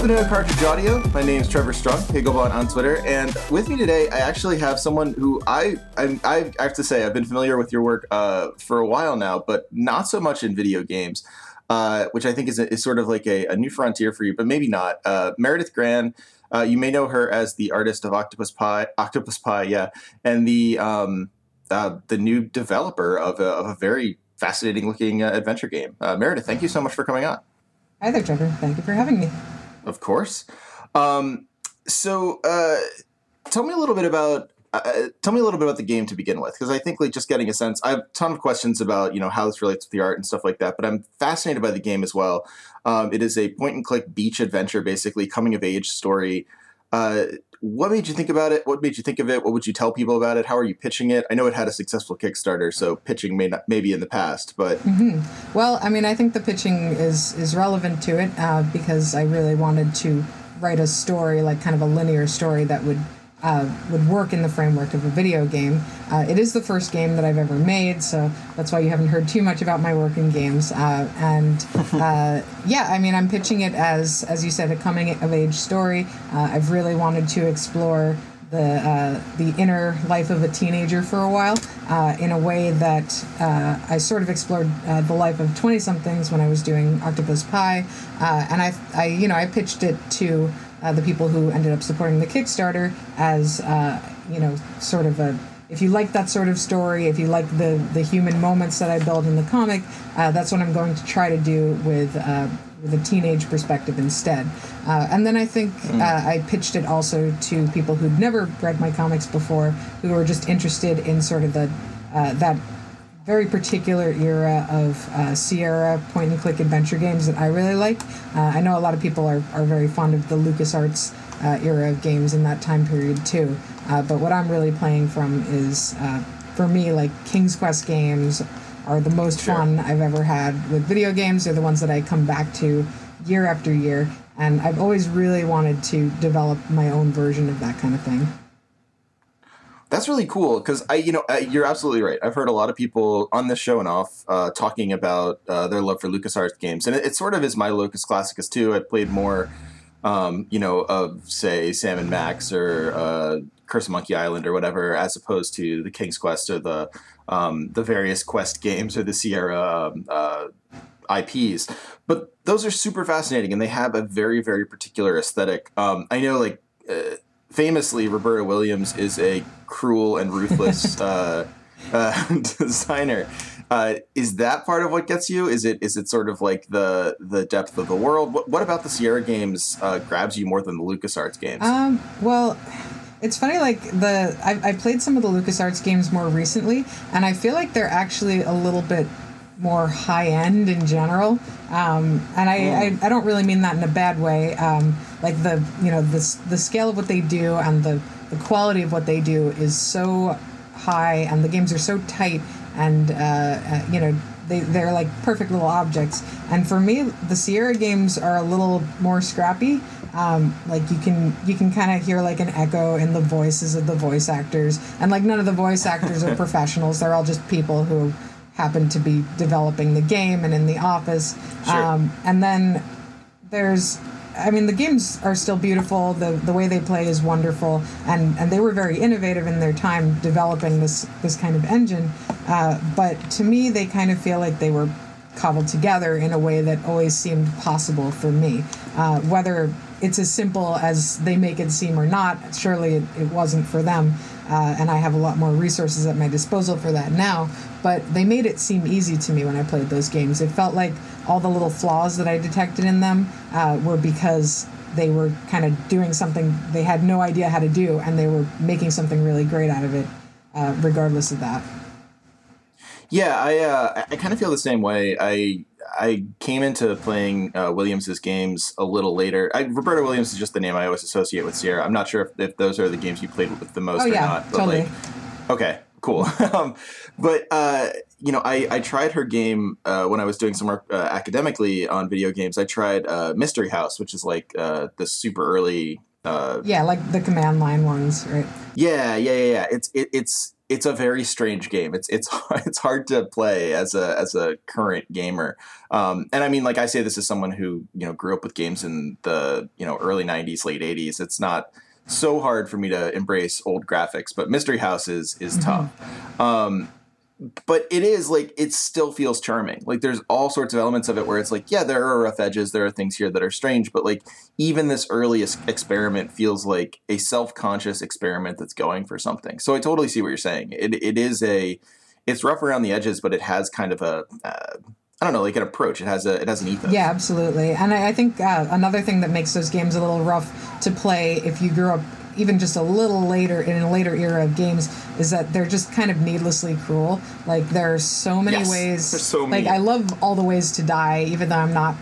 Welcome to Cartridge Audio. My name is Trevor Strong, Hegelbon on Twitter, and with me today, I actually have someone who I I, I have to say I've been familiar with your work uh, for a while now, but not so much in video games, uh, which I think is, a, is sort of like a, a, new frontier for you, but maybe not. Uh, Meredith Gran, uh, you may know her as the artist of Octopus Pie, Octopus Pie, yeah, and the um, uh, the new developer of a, of a very fascinating looking uh, adventure game. Meredith, thank you so much for coming on. Hi there, Trevor. Thank you for having me of course. Um, so, uh, tell me a little bit about uh, tell me a little bit about the game to begin with, because I think like just getting a sense. I have a ton of questions about you know how this relates to the art and stuff like that, but I'm fascinated by the game as well. Um, it is a point and click beach adventure, basically coming of age story. Uh, what made you think about it? What made you think of it? What would you tell people about it? How are you pitching it? I know it had a successful Kickstarter, so pitching may not maybe in the past, but mm-hmm. well, I mean, I think the pitching is is relevant to it uh, because I really wanted to write a story, like kind of a linear story that would uh, would work in the framework of a video game. Uh, it is the first game that I've ever made, so that's why you haven't heard too much about my work in games. Uh, and uh, yeah, I mean, I'm pitching it as, as you said, a coming of age story. Uh, I've really wanted to explore the uh, the inner life of a teenager for a while in a way that I sort of explored the life of twenty somethings when I was doing Octopus Pie, and I, I you know I pitched it to uh, the people who ended up supporting the Kickstarter as uh, you know sort of a if you like that sort of story, if you like the the human moments that I build in the comic, uh, that's what I'm going to try to do with uh, with a teenage perspective instead. Uh, and then I think mm. I pitched it also to people who'd never read my comics before, who were just interested in sort of the that very particular era of uh, Sierra point and click adventure games that I really like. Uh, I know a lot of people are, are very fond of the LucasArts uh, era of games in that time period too. Uh, but what I'm really playing from is, uh, for me, like King's Quest games are the most sure. fun I've ever had with video games. They're the ones that I come back to year after year. And I've always really wanted to develop my own version of that kind of thing. That's really cool because I, you know, you're absolutely right. I've heard a lot of people on this show and off uh, talking about uh, their love for LucasArts games, and it, it, sort of is my locus classicus too. I played more, um, you know, of say Sam and Max or uh, Curse of Monkey Island or whatever, as opposed to the King's Quest or the um, the various Quest games or the Sierra um, uh, IPs. But those are super fascinating, and they have a very very particular aesthetic. Um, I know, like uh, famously, Roberta Williams is a cruel and ruthless uh, uh, designer. Uh, is that part of what gets you? Is it is it sort of like the the depth of the world? What, what about the Sierra games uh, grabs you more than the LucasArts games? Um, well, it's funny. Like the I, I played some of the LucasArts games more recently, and I feel like they're actually a little bit more high end in general. Um, and I, mm. I, I, don't really mean that in a bad way. Um, like the you know the the scale of what they do and the the quality of what they do is so high, and the games are so tight, and uh, uh, you know they they're like perfect little objects. And for me, the Sierra games are a little more scrappy. Um, like you can you can kind of hear like an echo in the voices of the voice actors, and like none of the voice actors are professionals. They're all just people who happen to be developing the game and in the office. Sure. Um, and then there's I mean, the games are still beautiful. The the way they play is wonderful, and and they were very innovative in their time developing this this kind of engine. Uh, but to me, they kind of feel like they were cobbled together in a way that always seemed possible for me. Uh, whether it's as simple as they make it seem or not, surely it, it wasn't for them. Uh, and I have a lot more resources at my disposal for that now. But they made it seem easy to me when I played those games. It felt like all the little flaws that I detected in them uh, were because they were kind of doing something they had no idea how to do, and they were making something really great out of it, uh, regardless of that. Yeah, I uh, I kind of feel the same way. I I came into playing uh, Williams's games a little later. I, Roberta Williams is just the name I always associate with Sierra. I'm not sure if, if those are the games you played with the most oh, or yeah, not. But totally. like, okay, cool. um, but uh, you know, I, I tried her game uh, when I was doing some work uh, academically on video games. I tried uh, Mystery House, which is like uh, the super early. Uh, Yeah, like the command line ones, right? yeah, yeah, yeah, yeah. It's it, it's it's a very strange game. It's it's it's hard to play as a as a current gamer. Um, and I mean, like I say, this is someone who you know grew up with games in the you know early '90s, late '80s. It's not so hard for me to embrace old graphics, but Mystery House is is tough. Um, but it is like it still feels charming. Like there's all sorts of elements of it where it's like, yeah, there are rough edges, there are things here that are strange, but like even this earliest experiment feels like a self-conscious experiment that's going for something. So I totally see what you're saying. It it is a it's rough around the edges, but it has kind of a uh, I don't know, like an approach. It has a it has an ethos. Yeah, absolutely. And I, I think uh, another thing that makes those games a little rough to play if you grew up even just a little later in a later era of games is that they're just kind of needlessly cruel. Like there are so many Yes, ways. so like mean. I love all the ways to die, even though I'm not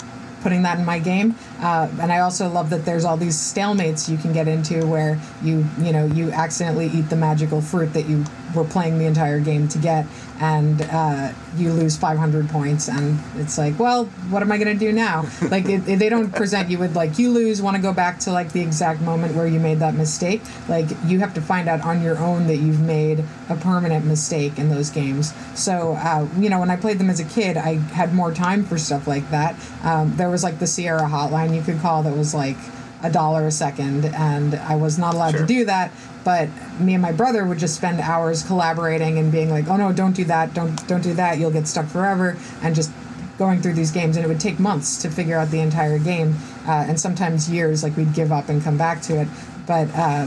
putting that in my game. Uh, and I also love that there's all these stalemates you can get into where you you know you accidentally eat the magical fruit that you were playing the entire game to get, and uh, you lose 500 points, and it's like, well, what am I gonna do now? like it, it- they don't present you with like you lose, want to go back to like the exact moment where you made that mistake. Like you have to find out on your own that you've made a permanent mistake in those games. So uh, you know when I played them as a kid, I had more time for stuff like that. Um, there was like the Sierra hotline you could call that was like a dollar a second, and I was not allowed Sure. to do that. But me and my brother would just spend hours collaborating and being like, "Oh no, don't do that! Don't don't do that! You'll get stuck forever!" And just going through these games, and it would take months to figure out the entire game, uh, and sometimes years. Like we'd give up and come back to it, but uh,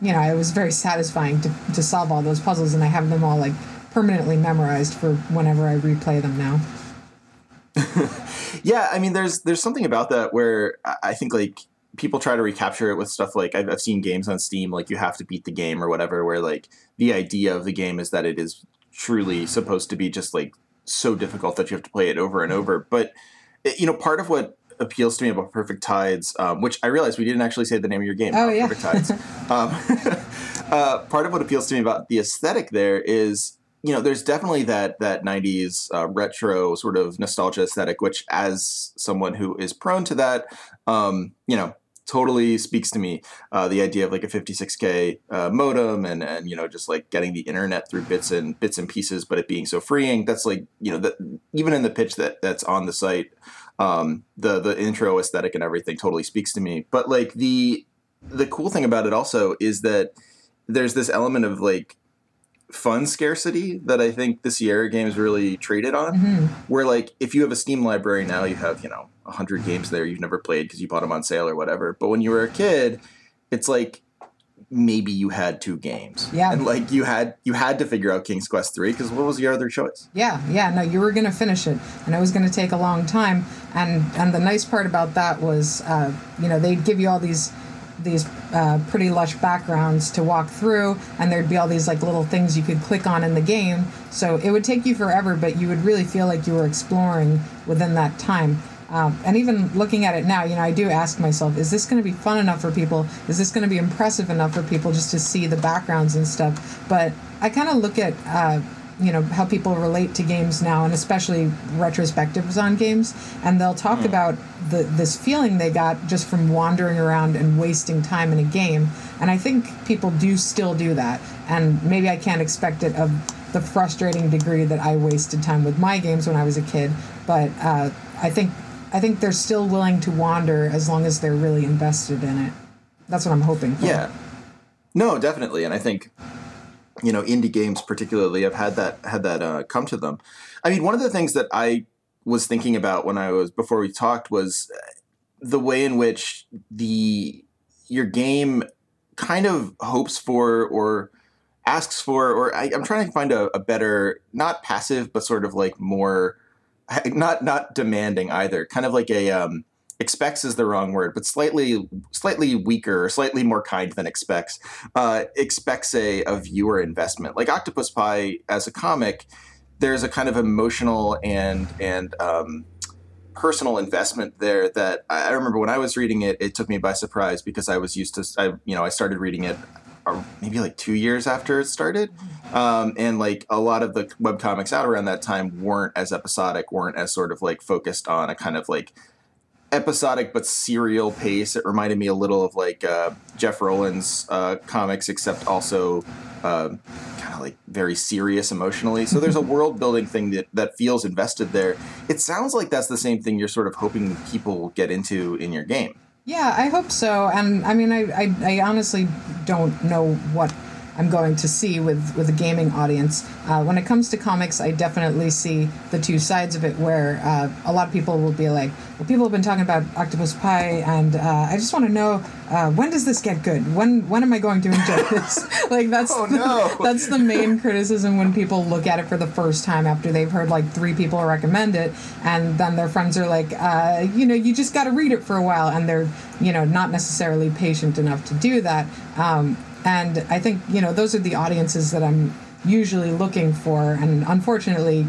you know, it was very satisfying to to solve all those puzzles, and I have them all like permanently memorized for whenever I replay them now. Yeah, I mean, there's there's something about that where I think like people try to recapture it with stuff like I've, I've seen games on Steam like you have to beat the game or whatever, where like the idea of the game is that it is truly supposed to be just like so difficult that you have to play it over and over. But you know, part of what appeals to me about Perfect Tides, um, which I realized we didn't actually say the name of your game. Oh, yeah. Perfect Tides. um, uh, part of what appeals to me about the aesthetic there is you know there's definitely that that 90s uh, retro sort of nostalgia aesthetic which as someone who is prone to that um, you know totally speaks to me. Uh, the idea of like a 56k uh, modem and and you know just like getting the internet through bits and bits and pieces but it being so freeing that's like you know even in the pitch that that's on the site um, the the intro aesthetic and everything totally speaks to me. But like the the cool thing about it also is that there's this element of like fun scarcity that I think the Sierra games really traded on. Mhm. Where like if you have a Steam library now, you have you know hundred games there you've never played because you bought them on sale or whatever. But when you were a kid, it's like maybe you had two games, Yeah. and like you had you had to figure out King's Quest three because what was your other choice? Yeah, yeah, no, you were gonna finish it, and it was gonna take a long time. And and the nice part about that was, uh, you know, they'd give you all these these uh, pretty lush backgrounds to walk through, and there'd be all these like little things you could click on in the game. So it would take you forever, but you would really feel like you were exploring within that time. Um, and even looking at it now, you know, I do ask myself, is this going to be fun enough for people? Is this going to be impressive enough for people just to see the backgrounds and stuff? But I kind of look at, uh, you know how people relate to games now, and especially retrospectives on games, and they'll talk mm. about the this feeling they got just from wandering around and wasting time in a game. And I think people do still do that, and maybe I can't expect it of the frustrating degree that I wasted time with my games when I was a kid. But uh, I think I think they're still willing to wander as long as they're really invested in it. That's what I'm hoping for. Yeah. No, definitely, and I think you know indie games particularly have had that had that uh, come to them. I mean, one of the things that I was thinking about when I was before we talked was the way in which the your game kind of hopes for or asks for, or I, am trying to find a, a, better, not passive, but sort of like more, not not demanding either. Kind of like a um, expects is the wrong word, but slightly slightly weaker, slightly more kind than expects. Uh, expects a, a viewer investment. Like Octopus Pie as a comic, there's a kind of emotional and and um, personal investment there that I remember when I was reading it, it took me by surprise because I was used to, I, you know, I started reading it maybe like two years after it started. Um, and like a lot of the web comics out around that time weren't as episodic, weren't as sort of like focused on a kind of like episodic but serial pace. It reminded me a little of like uh, Jeff Rollins uh, comics, except also uh, kind of like very serious emotionally. So there's a world building thing that, that feels invested there. It sounds like that's the same thing you're sort of hoping people get into in your game. Yeah, I hope so. And I mean, I, I, I honestly don't know what I'm going to see with with a gaming audience. Uh, when it comes to comics, I definitely see the two sides of it. Where uh, a lot of people will be like, "Well, people have been talking about Octopus Pie, and uh, I just want to know uh, when does this get good? When when am I going to enjoy this?" like that's oh, no. the, that's the main criticism when people look at it for the first time after they've heard like three people recommend it, and then their friends are like, uh, "You know, you just got to read it for a while," and they're you know not necessarily patient enough to do that. Um, and I think, you know, those are the audiences that I'm usually looking for. And unfortunately,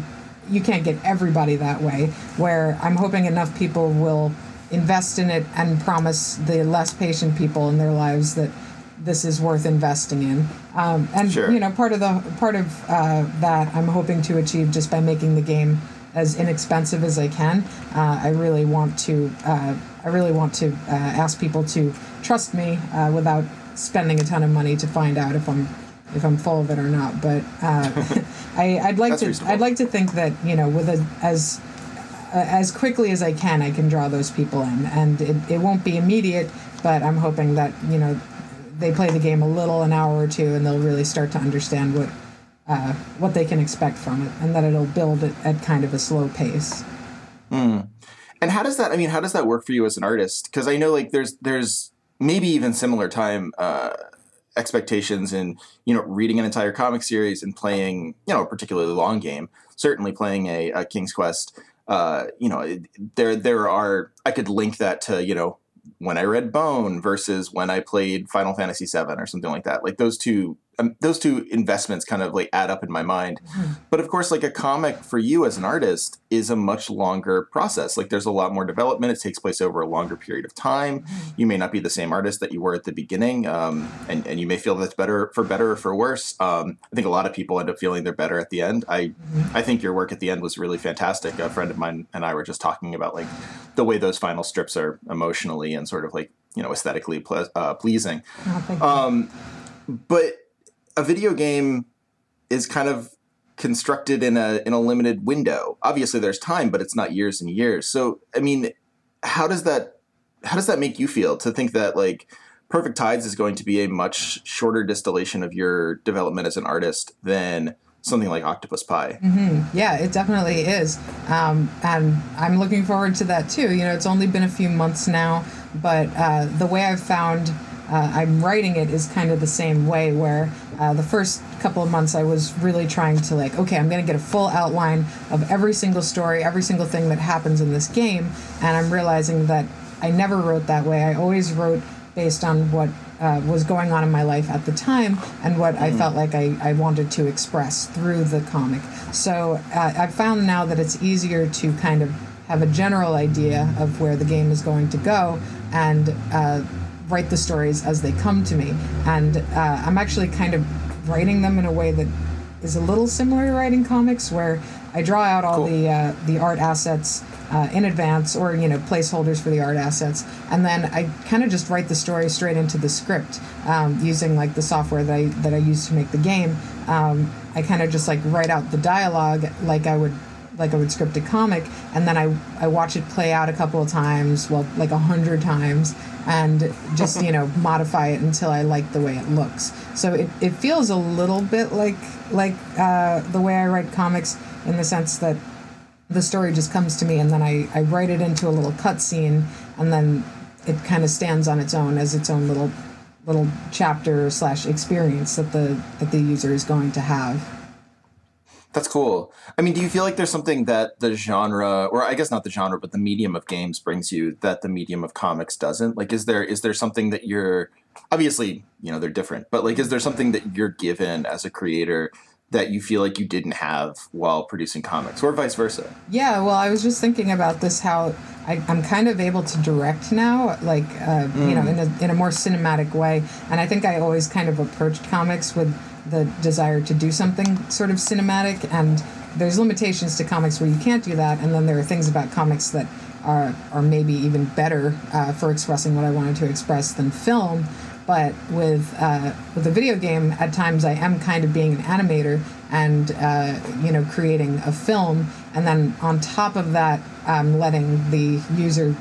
you can't get everybody that way, where I'm hoping enough people will invest in it and promise the less patient people in their lives that this is worth investing in. Um, and sure. you know, part of the part of uh, that I'm hoping to achieve just by making the game as inexpensive as I can. Uh, I really want to. Uh, I really want to uh, ask people to trust me uh, without spending a ton of money to find out if I'm if I'm full of it or not. But uh, I, would like to reasonable. I'd like to think that you know with a, as uh, as quickly as I can, I can draw those people in, and it, it won't be immediate. But I'm hoping that you know they play the game a little, an hour or two, and they'll really start to understand what uh, what they can expect from it, and that it'll build it at kind of a slow pace. Mm. And how does that? I mean, how does that work for you as an artist? Because I know like there's there's maybe even similar time uh, expectations in you know reading an entire comic series and playing you know a particularly long game. Certainly playing a, a King's Quest. Uh, you know, there there are I could link that to you know when I read Bone versus when I played Final Fantasy VII or something like that. Like those two um, those two investments kind of like add up in my mind. Mm-hmm. But of course, like a comic for you as an artist is a much longer process. Like there's a lot more development. It takes place over a longer period of time. Mm-hmm. You may not be the same artist that you were at the beginning, um, and and you may feel that's better for better or for worse. Um, I think a lot of people end up feeling they're better at the end. I mm-hmm. I think your work at the end was really fantastic. A friend of mine and I were just talking about like the way those final strips are emotionally and sort of like you know aesthetically ple- uh, pleasing. Oh, um, but a video game is kind of constructed in a in a limited window. Obviously, there's time, but it's not years and years. So, I mean, how does that how does that make you feel to think that like Perfect Tides is going to be a much shorter distillation of your development as an artist than something like Octopus Pie. Mm-hmm. Yeah, it definitely is, um, and I'm looking forward to that too. You know, it's only been a few months now, but uh, the way I've found uh, I'm writing it is kind of the same way where uh, the first couple of months I was really trying to like okay I'm going to get a full outline of every single story every single thing that happens in this game and I'm realizing that I never wrote that way I always wrote based on what uh, was going on in my life at the time and what mm-hmm. I felt like I, I wanted to express through the comic so uh, I've found now that it's easier to kind of have a general idea of where the game is going to go and uh, write the stories as they come to me. And uh, I'm actually kind of writing them in a way that is a little similar to writing comics, where I draw out all Cool. the uh, the art assets uh, in advance, or you know placeholders for the art assets, and then I kind of just write the story straight into the script um, using like the software that I that I use to make the game. Um, I kind of just like write out the dialogue like I would like I would script a comic, and then I I watch it play out a couple of times, well, like a hundred times, and just you know modify it until I like the way it looks. So it, it feels a little bit like like uh, the way I write comics in the sense that the story just comes to me, and then I I write it into a little cutscene, and then it kind of stands on its own as its own little little chapter slash experience that the that the user is going to have. That's cool. I mean, do you feel like there's something that the genre, or I guess not the genre, but the medium of games brings you that the medium of comics doesn't? Like, is there is there something that you're obviously, you know, they're different, but like, is there something that you're given as a creator that you feel like you didn't have while producing comics, or vice versa? Yeah, well, I was just thinking about this how I, I'm kind of able to direct now, like uh, you know, in a in a more cinematic way, and I think I always kind of approached comics with the desire to do something sort of cinematic, and there's limitations to comics where you can't do that, and then there are things about comics that are are maybe even better uh, for expressing what I wanted to express than film. But with uh, with a video game, at times I am kind of being an animator and uh, you know creating a film, and then on top of that, um, letting the user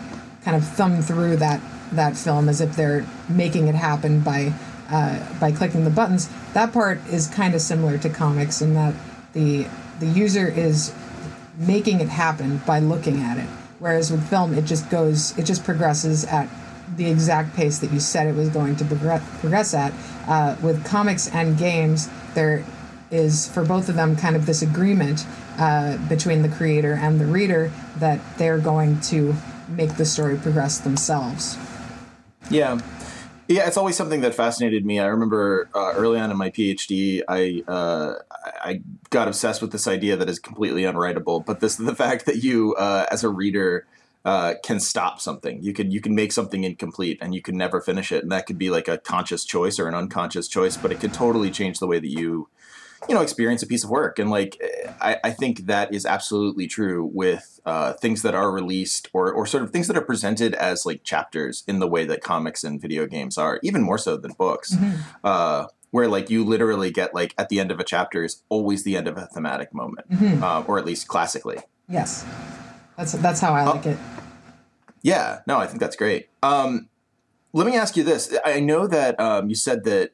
kind of thumb through that that film as if they're making it happen by uh, by clicking the buttons. That part is kind of similar to comics in that the the user is making it happen by looking at it. Whereas with film, it just goes, it just progresses at the exact pace that you said it was going to progress, progress at. Uh, with comics and games, there is for both of them kind of this agreement uh, between the creator and the reader that they're going to make the story progress themselves. Yeah. Yeah, it's always something that fascinated me. I remember uh, early on in my PhD, I uh, I got obsessed with this idea that is completely unwritable. But this the fact that you, uh, as a reader, uh, can stop something. You can you can make something incomplete, and you can never finish it. And that could be like a conscious choice or an unconscious choice, but it could totally change the way that you you know experience a piece of work. And like i, I think that is absolutely true with uh, things that are released or, or sort of things that are presented as like chapters in the way that comics and video games are even more so than books. Uh, where like you literally get like at the end of a chapter is always the end of a thematic moment uh, or at least classically. Yes, that's that's how I like it. Yeah, no, I think that's great. Um, let me ask you this: I know that um, you said that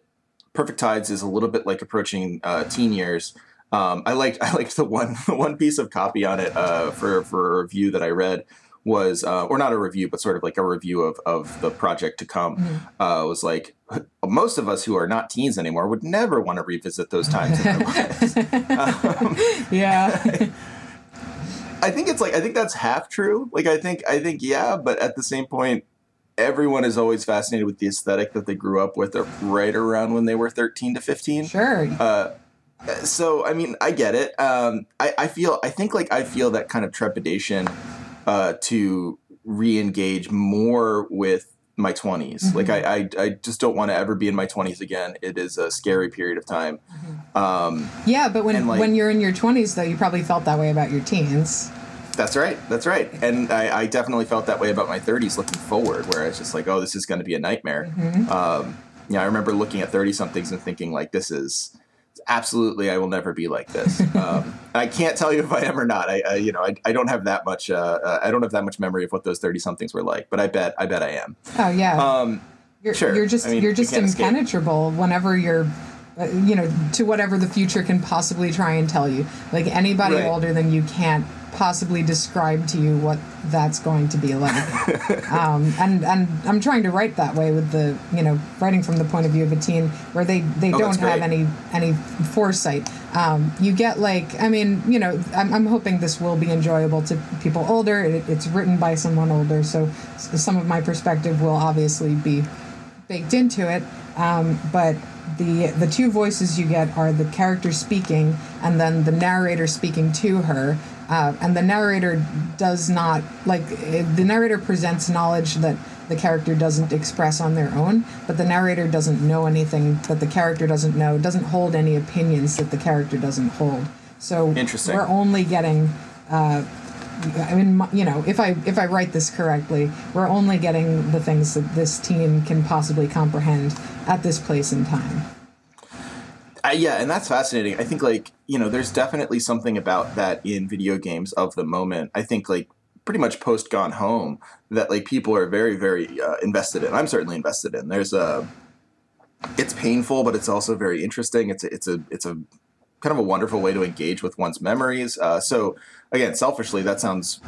Perfect Tides is a little bit like approaching uh, teen years. Um, I liked I liked the one one piece of copy on it uh, for for a review that I read was uh, or not a review but sort of like a review of of the project to come uh, was like most of us who are not teens anymore would never want to revisit those times in their lives. Um, Yeah, I think it's like I think that's half true. Like I think I think yeah, but at the same point, everyone is always fascinated with the aesthetic that they grew up with, right around when they were thirteen to fifteen. sure. Uh, so I mean, I get it. Um, I, I feel I think like I feel that kind of trepidation uh, to re-engage more with my 20s. Like I, I I just don't want to ever be in my twenties again. It is a scary period of time. Um, Yeah, but when like- when you're in your 20s, though, you probably felt that way about your teens. That's right. That's right. And I, I definitely felt that way about my 30s looking forward, where I was just like, oh, this is going to be a nightmare. Um, yeah, I remember looking at 30 somethings and thinking, like, this is absolutely, I will never be like this. um, I can't tell you if I am or not. I, I you know, I, I don't have that much, uh, uh, I don't have that much memory of what those 30 somethings were like, but I bet, I bet I am. Oh yeah. Um, You're, Sure. you're just I mean, you're just escape. impenetrable whenever you're uh, you know to whatever the future can possibly try and tell you like anybody Right. older than you can't possibly describe to you what that's going to be like um, and and I'm trying to write that way with the you know writing from the point of view of a teen where they they Oh, don't have any any foresight um, you get like I mean you know I'm, I'm hoping this will be enjoyable to people older it, it's written by someone older so some of my perspective will obviously be baked into it. Um, but the the two voices you get are the character speaking and then the narrator speaking to her. Uh, and the narrator does not like eh, the narrator presents knowledge that the character doesn't express on their own, but the narrator doesn't know anything that the character doesn't know, doesn't hold any opinions that the character doesn't hold. So Interesting. we're only getting. Uh, I mean, you know, if I if I write this correctly, we're only getting the things that this team can possibly comprehend at this place in time. Uh, yeah, and that's fascinating. I think like you know, there's definitely something about that in video games of the moment. I think like pretty much post Gone Home that like people are very very uh, invested in. I'm certainly invested in. There's a it's painful, but it's also very interesting. It's a, it's a it's a kind of a wonderful way to engage with one's memories. Uh, so again, selfishly, that sounds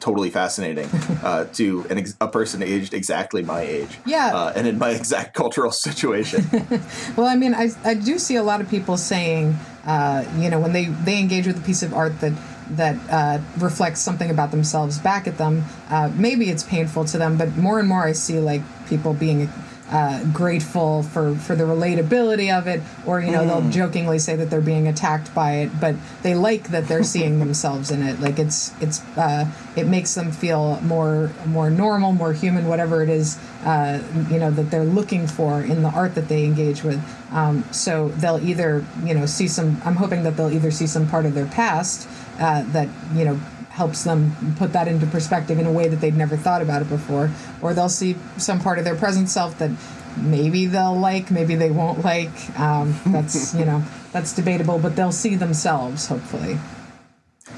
totally fascinating uh, to an ex- a person aged exactly my age. Yeah. Uh, and in my exact cultural situation. Well, I mean, I, I do see a lot of people saying, uh, you know, when they, they engage with a piece of art that that uh, reflects something about themselves back at them, uh, maybe it's painful to them, but more and more I see like people being uh, grateful for, for the relatability of it, or you know, they'll jokingly say that they're being attacked by it, but they like that they're seeing themselves in it. Like it's it's uh, it makes them feel more more normal, more human, whatever it is, uh, you know, that they're looking for in the art that they engage with. Um, so they'll either you know see some. I'm hoping that they'll either see some part of their past uh, that you know helps them put that into perspective in a way that they'd never thought about it before, or they'll see some part of their present self that maybe they'll like, maybe they won't like. Um, that's you know that's debatable, but they'll see themselves hopefully.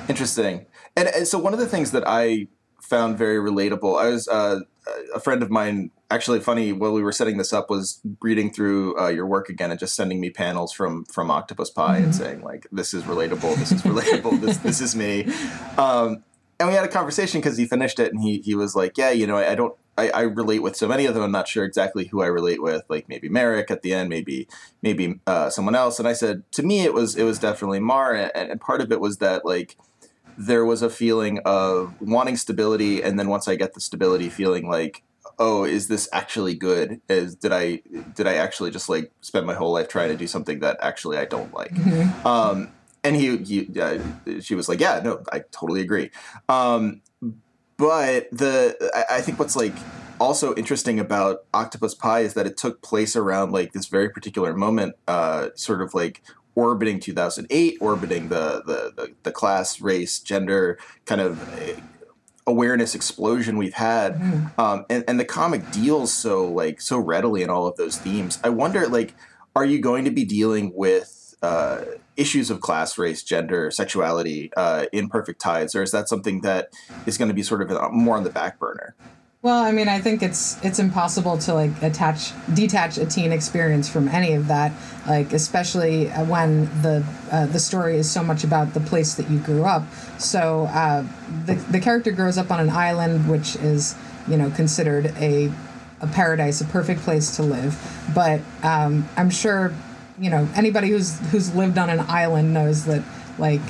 Interesting. And, and so one of the things that I found very relatable, I was uh, a friend of mine. Actually, funny while we were setting this up was reading through uh, your work again and just sending me panels from from Octopus Pie and saying like, "This is relatable. This is relatable. this this is me." Um, and we had a conversation because he finished it and he he was like, "Yeah, you know, I, I don't." I, I relate with so many of them. I'm not sure exactly who I relate with. Like maybe Marek at the end, maybe maybe uh, someone else. And I said to me, it was it was definitely Mar, and, and part of it was that like there was a feeling of wanting stability and then once i get the stability feeling like oh is this actually good? Is did i did i actually just like spend my whole life trying to do something that actually i don't like? Um and he, he uh, she was like yeah no i totally agree. Um but the I, I think what's like also interesting about octopus pie is that it took place around like this very particular moment uh sort of like orbiting 2008 orbiting the the the, the class race gender kind of awareness explosion we've had. Um, and, and the comic deals so like so readily in all of those themes. I wonder like are you going to be dealing with uh, issues of class race gender sexuality uh, in perfect tides or is that something that is going to be sort of more on the back burner Well, I mean, I think it's it's impossible to like attach detach a teen experience from any of that. Like especially uh, when the uh, the story is so much about the place that you grew up. So uh, the the character grows up on an island, which is you know considered a a paradise, a perfect place to live. But um, I'm sure you know anybody who's who's lived on an island knows that like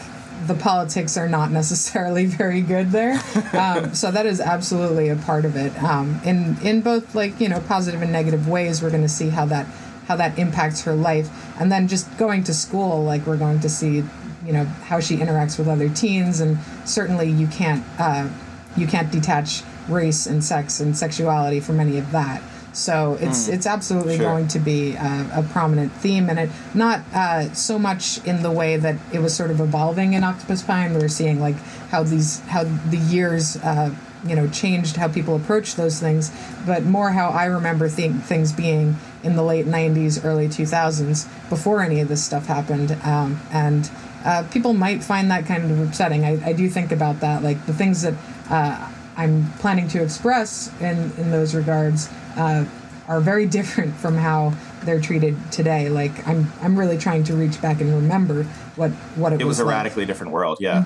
the politics are not necessarily very good there. Um, so that is absolutely a part of it. Um, in in both like you know positive and negative ways, we're going to see how that how that impacts her life, and then just going to school, like we're going to see you know how she interacts with other teens, and certainly you can't uh, you can't detach race and sex and sexuality from any of that. So it's it's absolutely Sure. going to be uh, a prominent theme in it. Not uh, so much in the way that it was sort of evolving in Octopus Pie, we were seeing like how these how the years uh, you know changed how people approach those things, but more how I remember th- things being in the late '90s, early 2000s, before any of this stuff happened, um, and. Uh, people might find that kind of upsetting. I, I do think about that, like the things that uh, I'm planning to express in, in those regards uh, are very different from how they're treated today. Like I'm I'm really trying to reach back and remember what what it, it was a like. radically different world yeah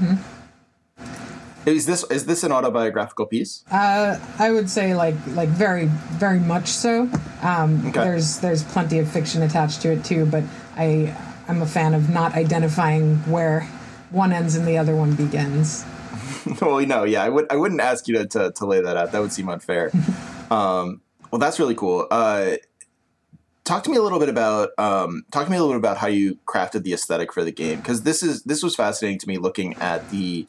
is this is this an autobiographical piece Uh, I would say like like very very much so. Um, Okay. There's there's plenty of fiction attached to it too, but I I'm a fan of not identifying where one ends and the other one begins. well, no, yeah, I would I wouldn't ask you to, to, to lay that out. That would seem unfair. um, well, that's really cool. Uh, talk to me a little bit about um, talk to me a little bit about how you crafted the aesthetic for the game because this is this was fascinating to me looking at the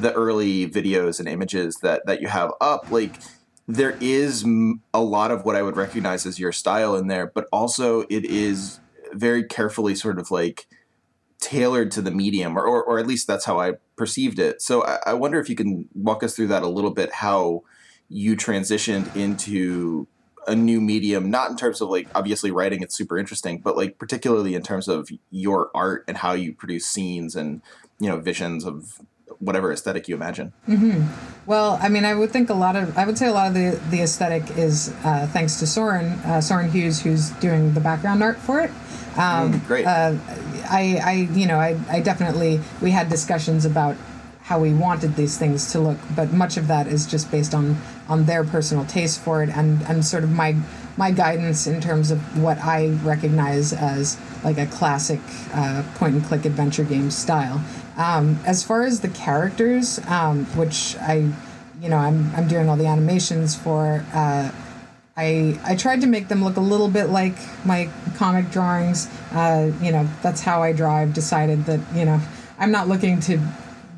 the early videos and images that that you have up. Like there is m- a lot of what I would recognize as your style in there, but also it is very carefully sort of like tailored to the medium, or, or, or at least that's how I perceived it. So I, I wonder if you can walk us through that a little bit, how you transitioned into a new medium, not in terms of like obviously writing it's super interesting, but like particularly in terms of your art and how you produce scenes and you know visions of whatever aesthetic you imagine. Well, I mean, I would think a lot of, I would say a lot of the, the aesthetic is uh, thanks to Soren, uh, Soren Hughes, who's doing the background art for it. Um, Mm, great. Uh, I, I, you know, I, I definitely, we had discussions about how we wanted these things to look, but much of that is just based on, on their personal taste for it and, and sort of my, my guidance in terms of what I recognize as like a classic uh, point and click adventure game style. Um, as far as the characters, um, which I, you know, I'm, I'm doing all the animations for. Uh, I I tried to make them look a little bit like my comic drawings. Uh, you know, that's how I draw. I've decided that you know I'm not looking to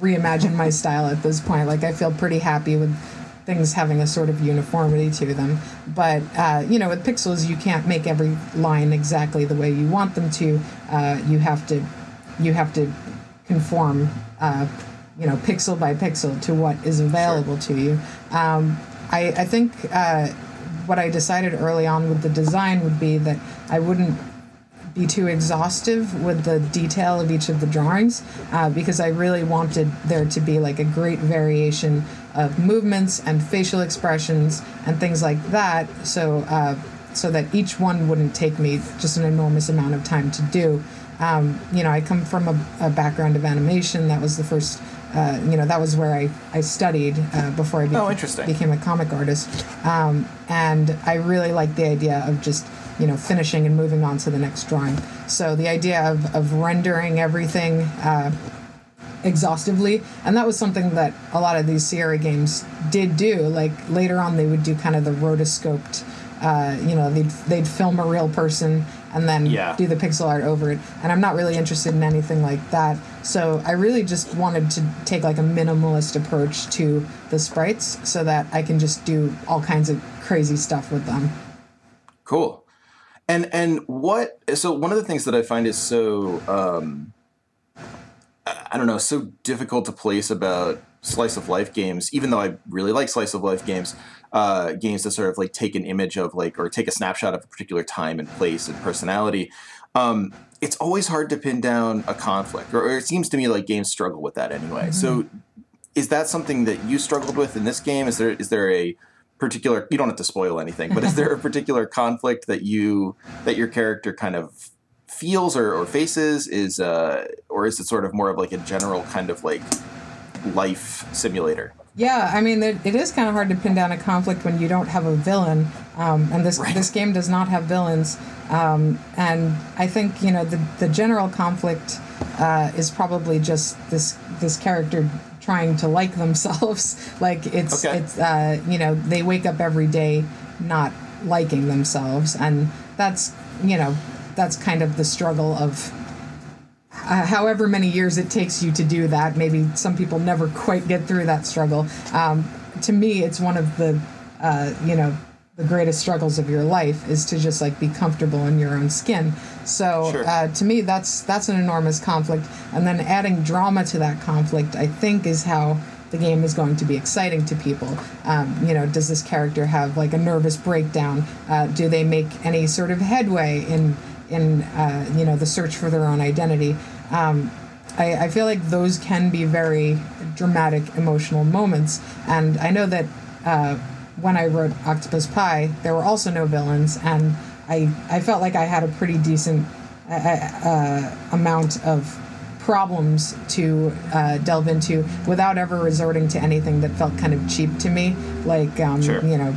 reimagine my style at this point. Like I feel pretty happy with things having a sort of uniformity to them. But uh, you know, with pixels, you can't make every line exactly the way you want them to. Uh, you have to you have to conform. Uh, you know, pixel by pixel to what is available to you. Um, I, I think uh, what I decided early on with the design would be that I wouldn't be too exhaustive with the detail of each of the drawings uh, because I really wanted there to be like a great variation of movements and facial expressions and things like that. So uh, so that each one wouldn't take me just an enormous amount of time to do. Um, you know, I come from a, a background of animation. That was the first. Uh, you know, that was where I, I studied uh, before I became, Oh, interesting. became a comic artist. Um, and I really like the idea of just, you know, finishing and moving on to the next drawing. So the idea of, of rendering everything uh, exhaustively, and that was something that a lot of these Sierra games did do. Like later on, they would do kind of the rotoscoped. Uh, you know, they'd they'd film a real person and then Yeah. do the pixel art over it. And I'm not really interested in anything like that. So I really just wanted to take like a minimalist approach to the sprites so that I can just do all kinds of crazy stuff with them. Cool. And and what? So one of the things that I find is so um, I I don't know, so difficult to place about slice of life games. Even though I really like slice of life games, uh, games that sort of like take an image of like or take a snapshot of a particular time and place and personality. Um, it's always hard to pin down a conflict, or, or it seems to me like games struggle with that anyway. So, is that something that you struggled with in this game? Is there is there a particular you don't have to spoil anything but is there a particular conflict that you that your character kind of feels or, or faces is uh or is it sort of more of like a general kind of like life simulator Yeah, I mean, it, is kind of hard to pin down a conflict when you don't have a villain, um, and this Right. this game does not have villains. Um, and I think you know the the general conflict uh, is probably just this this character trying to like themselves. like it's Okay. it's uh, you know they wake up every day not liking themselves, and that's you know that's kind of the struggle of uh, however many years it takes you to do that. Maybe some people never quite get through that struggle. Um, to me, it's one of the, uh, you know, the greatest struggles of your life is to just like be comfortable in your own skin. So Sure. uh, to me, that's that's an enormous conflict. And then adding drama to that conflict, I think, is how the game is going to be exciting to people. Um, you know, does this character have like a nervous breakdown? Uh, do they make any sort of headway in in uh, you know the search for their own identity? Um, I, I feel like those can be very dramatic, emotional moments, and I know that uh, when I wrote Octopus Pie, there were also no villains, and I I felt like I had a pretty decent uh, uh, amount of problems to uh, delve into without ever resorting to anything that felt kind of cheap to me, like um, Sure. you know.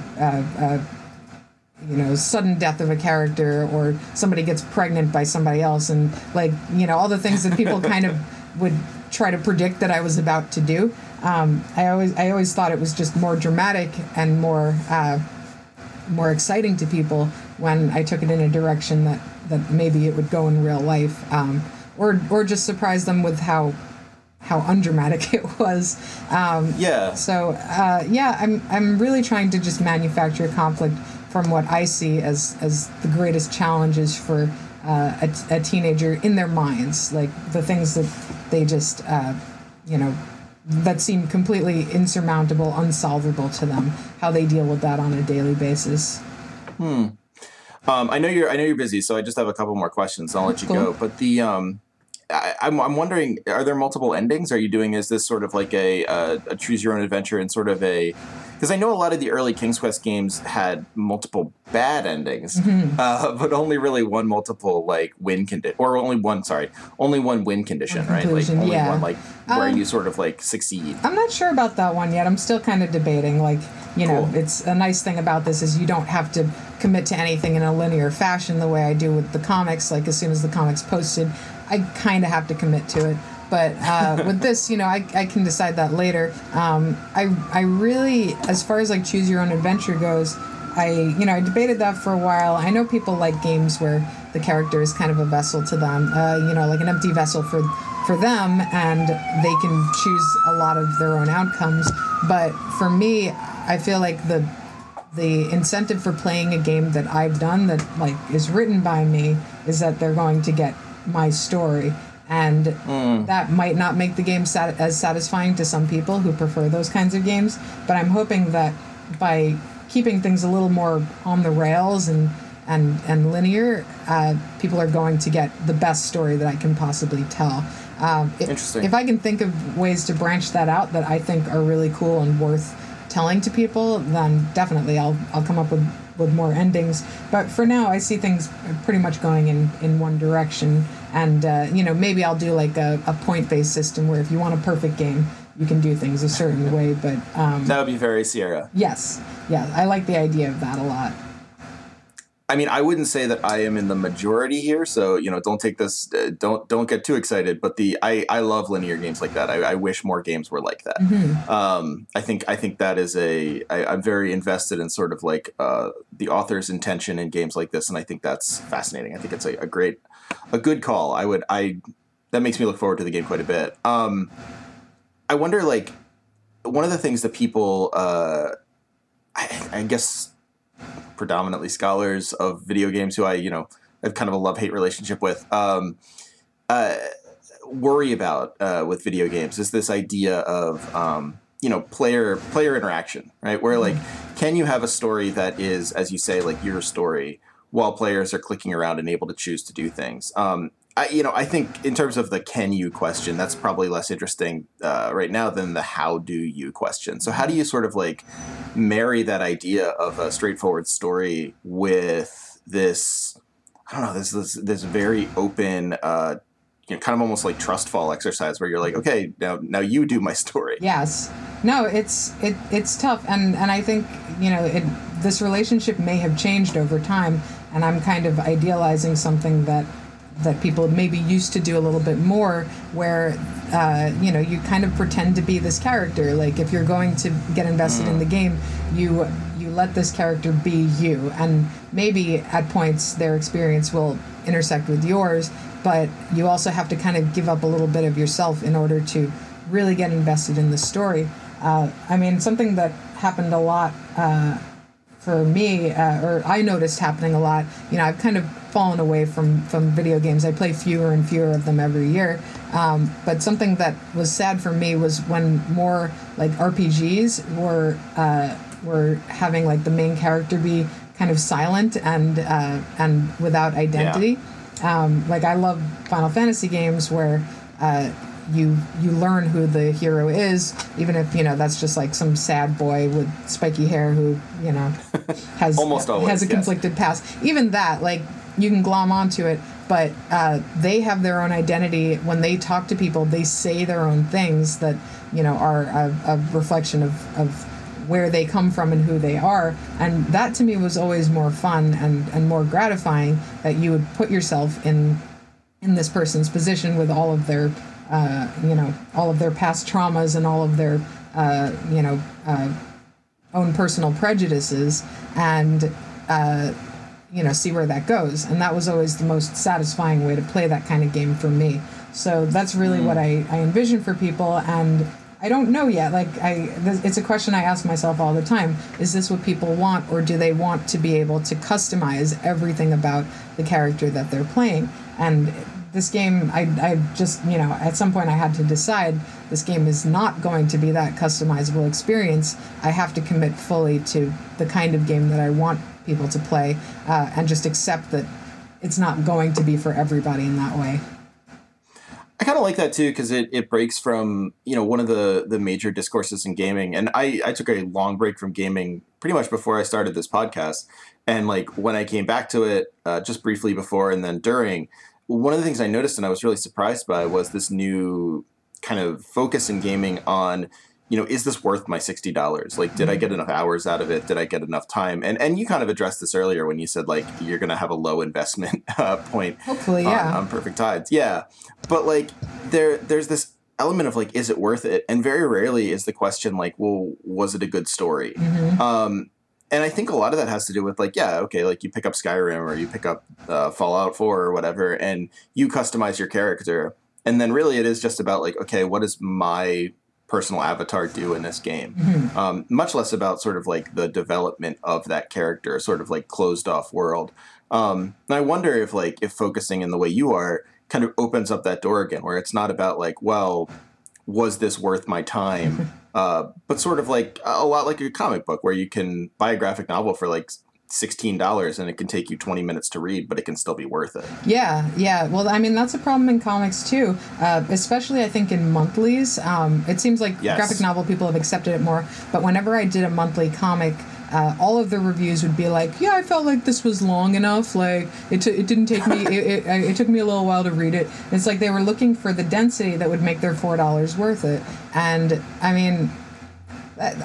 You know, sudden death of a character, or somebody gets pregnant by somebody else, and like you know, all the things that people kind of would try to predict that I was about to do. Um, I always, I always thought it was just more dramatic and more, uh, more exciting to people when I took it in a direction that that maybe it would go in real life, um, or or just surprise them with how how undramatic it was. Um, Yeah. so uh, yeah, I'm I'm really trying to just manufacture conflict from what I see as as the greatest challenges for uh, a, a teenager in their minds, like the things that they just uh, you know that seem completely insurmountable, unsolvable to them. How they deal with that on a daily basis. Um, I know you're I know you're busy, so I just have a couple more questions. I'll let you Cool. go. But the um, I, I'm I'm wondering, are there multiple endings? Are you doing is this sort of like a a, a choose your own adventure and sort of a because I know a lot of the early King's Quest games had multiple bad endings, Mm-hmm. uh, but only really one multiple like win condition, or only one sorry, only one win condition, right? Like only yeah. one like where Um, you sort of like succeed. I'm not sure about that one yet. I'm still kind of debating. Like, you know, Cool. it's a nice thing about this is you don't have to commit to anything in a linear fashion the way I do with the comics. Like, as soon as the comics posted, I kind of have to commit to it. But uh, with this, you know, I, I can decide that later. Um, I I really, as far as like choose your own adventure goes, I you know I debated that for a while. I know people like games where the character is kind of a vessel to them, uh, you know, like an empty vessel for for them, and they can choose a lot of their own outcomes. But for me, I feel like the the incentive for playing a game that I've done that like is written by me is that they're going to get my story and that might not make the game sat- as satisfying to some people who prefer those kinds of games but i'm hoping that by keeping things a little more on the rails and and and linear uh, people are going to get the best story that i can possibly tell um, if, Interesting. if i can think of ways to branch that out that i think are really cool and worth telling to people, then definitely I'll I'll come up with, with more endings. But for now, I see things pretty much going in, in one direction. And uh, you know, maybe I'll do like a, a point based system where if you want a perfect game, you can do things a certain way. But um, That would be very Sierra. yes, yeah, I like the idea of that a lot. I mean, I wouldn't say that I am in the majority here, so you know, don't take this, uh, don't don't get too excited. But the I I love linear games like that. I, I wish more games were like that. Um, I think I think that is a I, I'm very invested in sort of like uh, the author's intention in games like this, and I think that's fascinating. I think it's a, a great, a good call. I would I that makes me look forward to the game quite a bit. Um, I wonder like one of the things that people uh, I, I guess predominantly scholars of video games who I, you know, have kind of a love hate relationship with, um, uh, worry about uh, with video games is this idea of, um, you know, player player interaction, right? Where like, can you have a story that is, as you say, like your story, while players are clicking around and able to choose to do things? Um, I, you know, I think in terms of the can you question, that's probably less interesting uh, right now than the how do you question. So, how do you sort of like marry that idea of a straightforward story with this? I don't know. This this this very open, uh, you know, kind of almost like trust fall exercise where you're like, okay, now now you do my story. Yes. No, it's it it's tough and and I think, you know, it this relationship may have changed over time and I'm kind of idealizing something that that people maybe used to do a little bit more where uh, you know you kind of pretend to be this character. Like if you're going to get invested in the game you you let this character be you. And maybe at points their experience will intersect with yours but you also have to kind of give up a little bit of yourself in order to really get invested in the story. Uh, i mean something that happened a lot uh, for me, uh, or I noticed happening a lot. You know, I've kind of fallen away from from video games. I play fewer and fewer of them every year. Um, but something that was sad for me was when more like RPGs were uh, were having like the main character be kind of silent and uh, and without identity. Um, like I love Final Fantasy games where. You you learn who the hero is, even if you know that's just like some sad boy with spiky hair who you know has Almost always, has a yes. conflicted past. Even that, like you can glom onto it, but uh, they have their own identity. When they talk to people, they say their own things that you know are a, a reflection of of where they come from and who they are. And that to me was always more fun and and more gratifying that you would put yourself in in this person's position with all of their uh, you know all of their past traumas and all of their uh, you know uh, own personal prejudices and uh, you know see where that goes and that was always the most satisfying way to play that kind of game for me So that's really what I, I envision for people. And I don't know yet. Like I, th- it's a question I ask myself all the time: Is this what people want, or do they want to be able to customize everything about the character that they're playing? And this game, I, I just, you know, at some point I had to decide this game is not going to be that customizable experience. I have to commit fully to the kind of game that I want people to play, uh, and just accept that it's not going to be for everybody in that way. I kind of like that too because it, it breaks from you know one of the the major discourses in gaming, and I I took a long break from gaming pretty much before I started this podcast, and like when I came back to it uh, just briefly before and then during, one of the things I noticed and I was really surprised by was this new kind of focus in gaming on you know, is this worth my sixty dollars? Like, did I get enough hours out of it? Did I get enough time? And and you kind of addressed this earlier when you said like you're going to have a low investment uh, point. Hopefully, yeah. On, on Perfect Tides, yeah. But like there there's this element of like, is it worth it? And very rarely is the question like, well, was it a good story? Mm-hmm. Um, and I think a lot of that has to do with like, yeah, okay, like you pick up Skyrim or you pick up uh, Fallout Four or whatever, and you customize your character. And then really, it is just about like, okay, what does my personal avatar do in this game. Mm-hmm. Um, much less about sort of like the development of that character, sort of like closed off world. Um, and I wonder if like if focusing in the way you are kind of opens up that door again, where it's not about like, well, was this worth my time? uh, but sort of like a lot like a comic book, where you can buy a graphic novel for like $16 and it can take you 20 minutes to read but it can still be worth it yeah yeah well i mean that's a problem in comics too uh, especially i think in monthlies um, it seems like Yes. graphic novel people have accepted it more but whenever i did a monthly comic uh, all of the reviews would be like, "Yeah, I felt like this was long enough. Like it, t- it didn't take me. it, it, it took me a little while to read it. It's like they were looking for the density that would make their four dollars worth it. And I mean,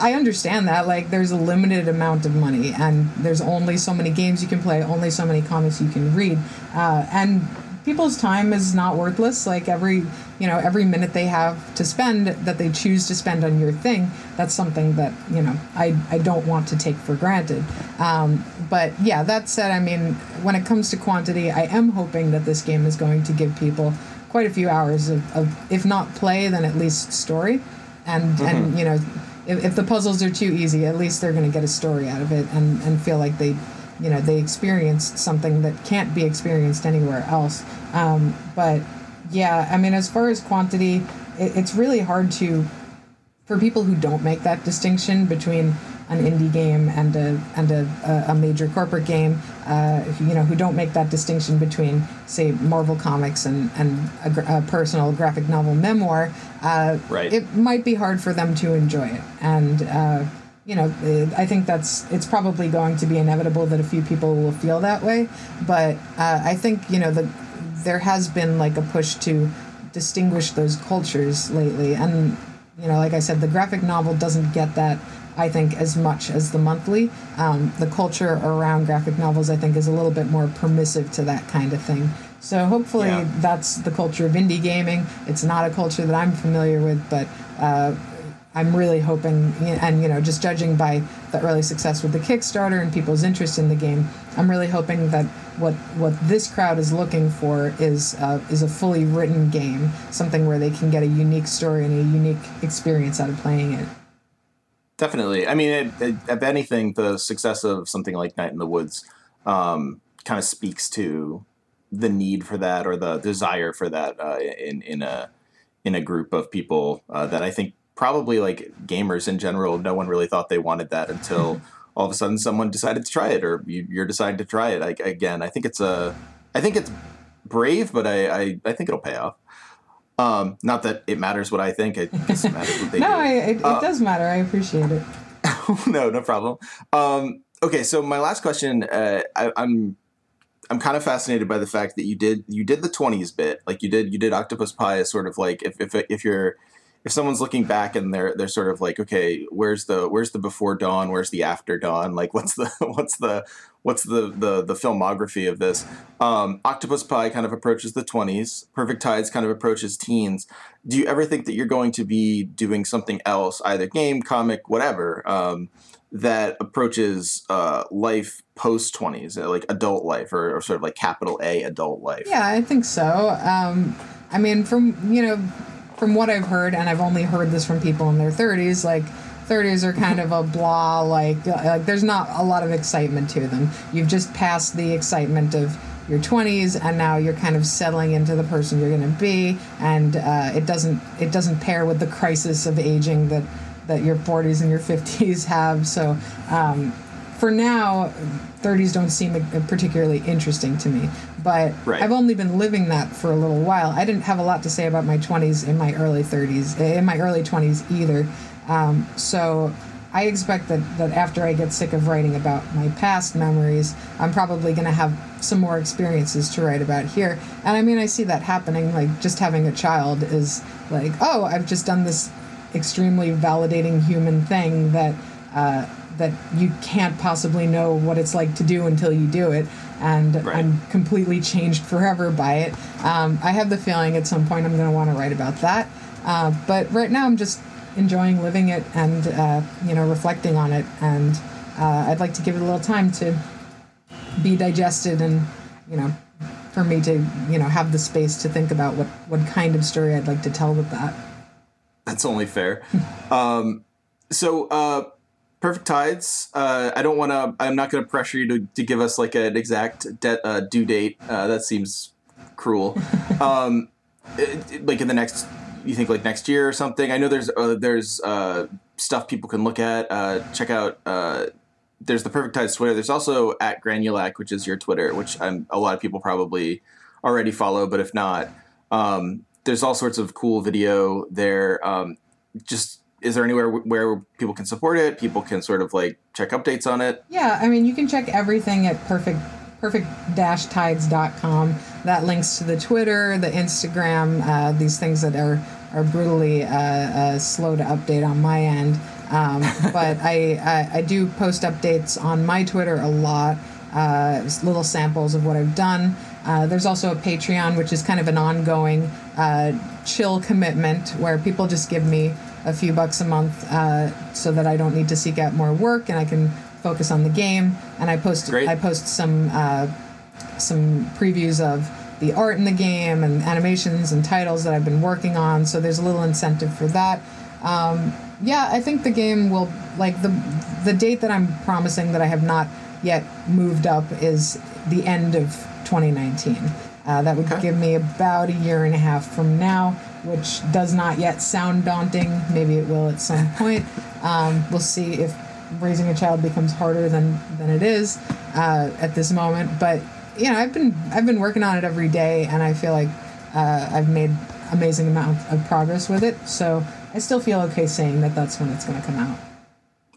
I understand that. Like, there's a limited amount of money, and there's only so many games you can play, only so many comics you can read, uh, and people's time is not worthless. Like every, you know, every minute they have to spend that they choose to spend on your thing, that's something that you know I I don't want to take for granted. Um, but yeah, that said, I mean, when it comes to quantity, I am hoping that this game is going to give people quite a few hours of, of if not play, then at least story, and and you know if, if the puzzles are too easy, at least they're going to get a story out of it and, and feel like they, you know, they experienced something that can't be experienced anywhere else. Um, but yeah, I mean, as far as quantity, it, it's really hard to, for people who don't make that distinction between an indie game and a and a, a, major corporate game, uh, you know, who don't make that distinction between, say, Marvel Comics and and a, a personal graphic novel memoir, uh, Right. it might be hard for them to enjoy it. And uh, you know, I think that's it's probably going to be inevitable that a few people will feel that way. But uh, I think you know the there has been like a push to distinguish those cultures lately, and you know, like I said, the graphic novel doesn't get that. I think as much as the monthly, um, the culture around graphic novels, I think, is a little bit more permissive to that kind of thing. So hopefully, Yeah. that's the culture of indie gaming. It's not a culture that I'm familiar with, but uh, I'm really hoping, and you know, just judging by the early success with the Kickstarter and people's interest in the game, I'm really hoping that what what this crowd is looking for is uh, is a fully written game, something where they can get a unique story and a unique experience out of playing it. Definitely. I mean, it, it, if anything, the success of something like Night in the Woods um, kind of speaks to the need for that or the desire for that uh, in in a in a group of people uh, that I think probably like gamers in general. No one really thought they wanted that until all of a sudden someone decided to try it, or you, you're deciding to try it. I, again, I think it's a, I think it's brave, but I I, I think it'll pay off. Um, not that it matters what I think. It doesn't matter what they No, do. I, it, it Uh, does matter. I appreciate it. no, no problem. Um, okay, so my last question, uh, I, I'm I'm kind of fascinated by the fact that you did you did the twenties bit, like you did you did Octopus Pie as sort of like if if if you're if someone's looking back and they're they're sort of like okay where's the where's the before dawn? Where's the after dawn? Like what's the what's the what's the the the filmography of this? Um, octopus pie kind of approaches the 20s perfect tides kind of approaches teens. Do you ever think that you're going to be doing something else either game comic whatever um, that approaches uh, life post 20s uh, like adult life or, or sort of like capital a adult life? Yeah, I think so. Um, I mean, from you know, from what I've heard, and I've only heard this from people in their 30s, like 30s are kind of a blah, like like there's not a lot of excitement to them. You've just passed the excitement of your 20s and now you're kind of settling into the person you're going to be and uh, it doesn't it doesn't pair with the crisis of aging that that your 40s and your 50s have so um, for now 30s don't seem particularly interesting to me but Right. i've only been living that for a little while. I didn't have a lot to say about my 20s in my early 30s in my early 20s either. Um, so i expect that, that after i get sick of writing about my past memories i'm probably going to have some more experiences to write about here. And i mean i see that happening like just having a child is like oh i've just done this extremely validating human thing that uh, that you can't possibly know what it's like to do until you do it and Right. i'm completely changed forever by it um, i have the feeling at some point i'm going to want to write about that uh, but right now i'm just enjoying living it and uh, you know reflecting on it and uh, i'd like to give it a little time to be digested and you know for me to you know have the space to think about what what kind of story i'd like to tell with that That's only fair. um, so, uh, Perfect Tides. Uh, I don't want to. I'm not going to pressure you to, to give us like an exact de- uh, due date. Uh, that seems cruel. um, it- it- like in the next, you think like next year or something. I know there's uh, there's uh, stuff people can look at. Uh, check out. Uh, there's the Perfect Tides Twitter. There's also at Granulac, which is your Twitter, which I'm, a lot of people probably already follow. But if not, um, there's all sorts of cool video there. Um, just is there anywhere where people can support it? People can sort of like check updates on it. Yeah, I mean, you can check everything at perfect perfect-tides.com. That links to the Twitter, the Instagram, uh, these things that are are brutally uh, uh, slow to update on my end. Um, but I, I I do post updates on my Twitter a lot, uh, little samples of what I've done. Uh, there's also a Patreon, which is kind of an ongoing uh, chill commitment where people just give me a few bucks a month uh, so that I don't need to seek out more work and I can focus on the game. And I post Great. I post some uh, some previews of the art in the game and animations and titles that I've been working on. So there's a little incentive for that. Um, yeah, I think the game will like the the date that I'm promising that I have not yet moved up is the end of 2019. Uh, that would Okay. give me about a year and a half from now, which does not yet sound daunting. Maybe it will at some point. Um, we'll see if raising a child becomes harder than than it is uh, at this moment. But you know, I've been I've been working on it every day, and I feel like uh, I've made amazing amount of progress with it. So I still feel okay saying that that's when it's going to come out.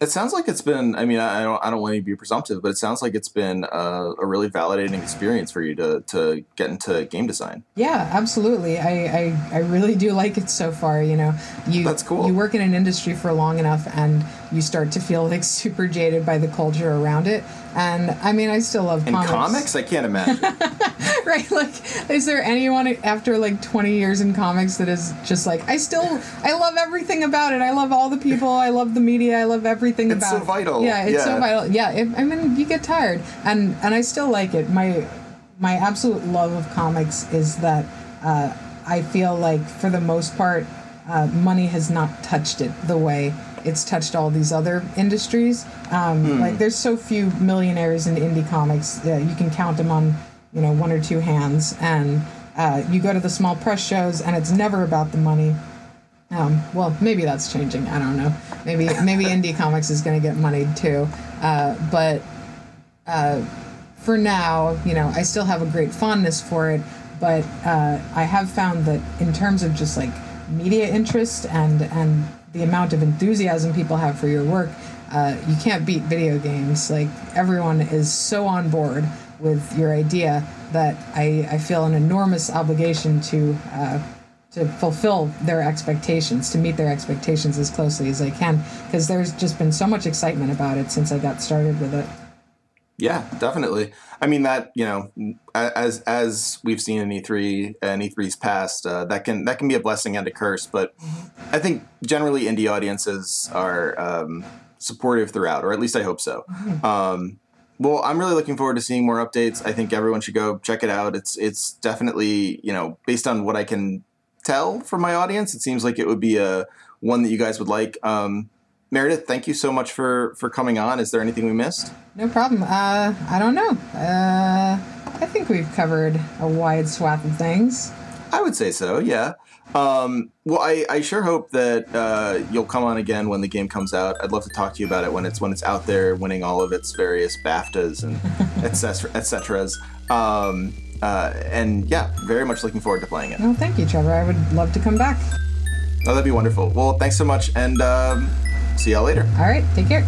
It sounds like it's been. I mean, I don't. I don't want to be presumptive, but it sounds like it's been a, a really validating experience for you to to get into game design. Yeah, absolutely. I, I, I really do like it so far. You know, you That's cool. You work in an industry for long enough, and you start to feel like super jaded by the culture around it. And I mean, I still love In comics. comics, I can't imagine. right? Like, is there anyone after like 20 years in comics that is just like, I still, I love everything about it. I love all the people. I love the media. I love everything It's about It's so vital. Yeah, it's so vital. Yeah, it, I mean, you get tired, and and I still like it. My my absolute love of comics is that uh, I feel like for the most part, uh, money has not touched it the way it's touched all these other industries. Um, Like, there's so few millionaires in indie comics. Uh, you can count them on, you know, one or two hands. And uh, you go to the small press shows, and it's never about the money. Um, well, maybe that's changing. I don't know. Maybe maybe indie comics is going to get moneyed too. Uh, but uh, for now, you know, I still have a great fondness for it. But uh, I have found that in terms of just like media interest and and the amount of enthusiasm people have for your work, uh, you can't beat video games. Like everyone is so on board with your idea that I, I feel an enormous obligation to uh, to fulfill their expectations, to meet their expectations as closely as I can, because there's just been so much excitement about it since I got started with it. Yeah, definitely. I mean that you know, as as we've seen in E3 and E3's past, uh, that can that can be a blessing and a curse. But I think generally indie audiences are um, supportive throughout, or at least I hope so. Um, well, I'm really looking forward to seeing more updates. I think everyone should go check it out. It's it's definitely you know based on what I can tell from my audience, it seems like it would be a one that you guys would like. Um, Meredith, thank you so much for for coming on. Is there anything we missed? No problem. Uh, I don't know. Uh, I think we've covered a wide swath of things. I would say so. Yeah. Um, well, I, I sure hope that uh, you'll come on again when the game comes out. I'd love to talk to you about it when it's when it's out there, winning all of its various BAFTAs and etc. etc. Um, uh, and yeah, very much looking forward to playing it. Well, thank you, Trevor. I would love to come back. Oh, that'd be wonderful. Well, thanks so much, and um, see y'all later. All right, take care.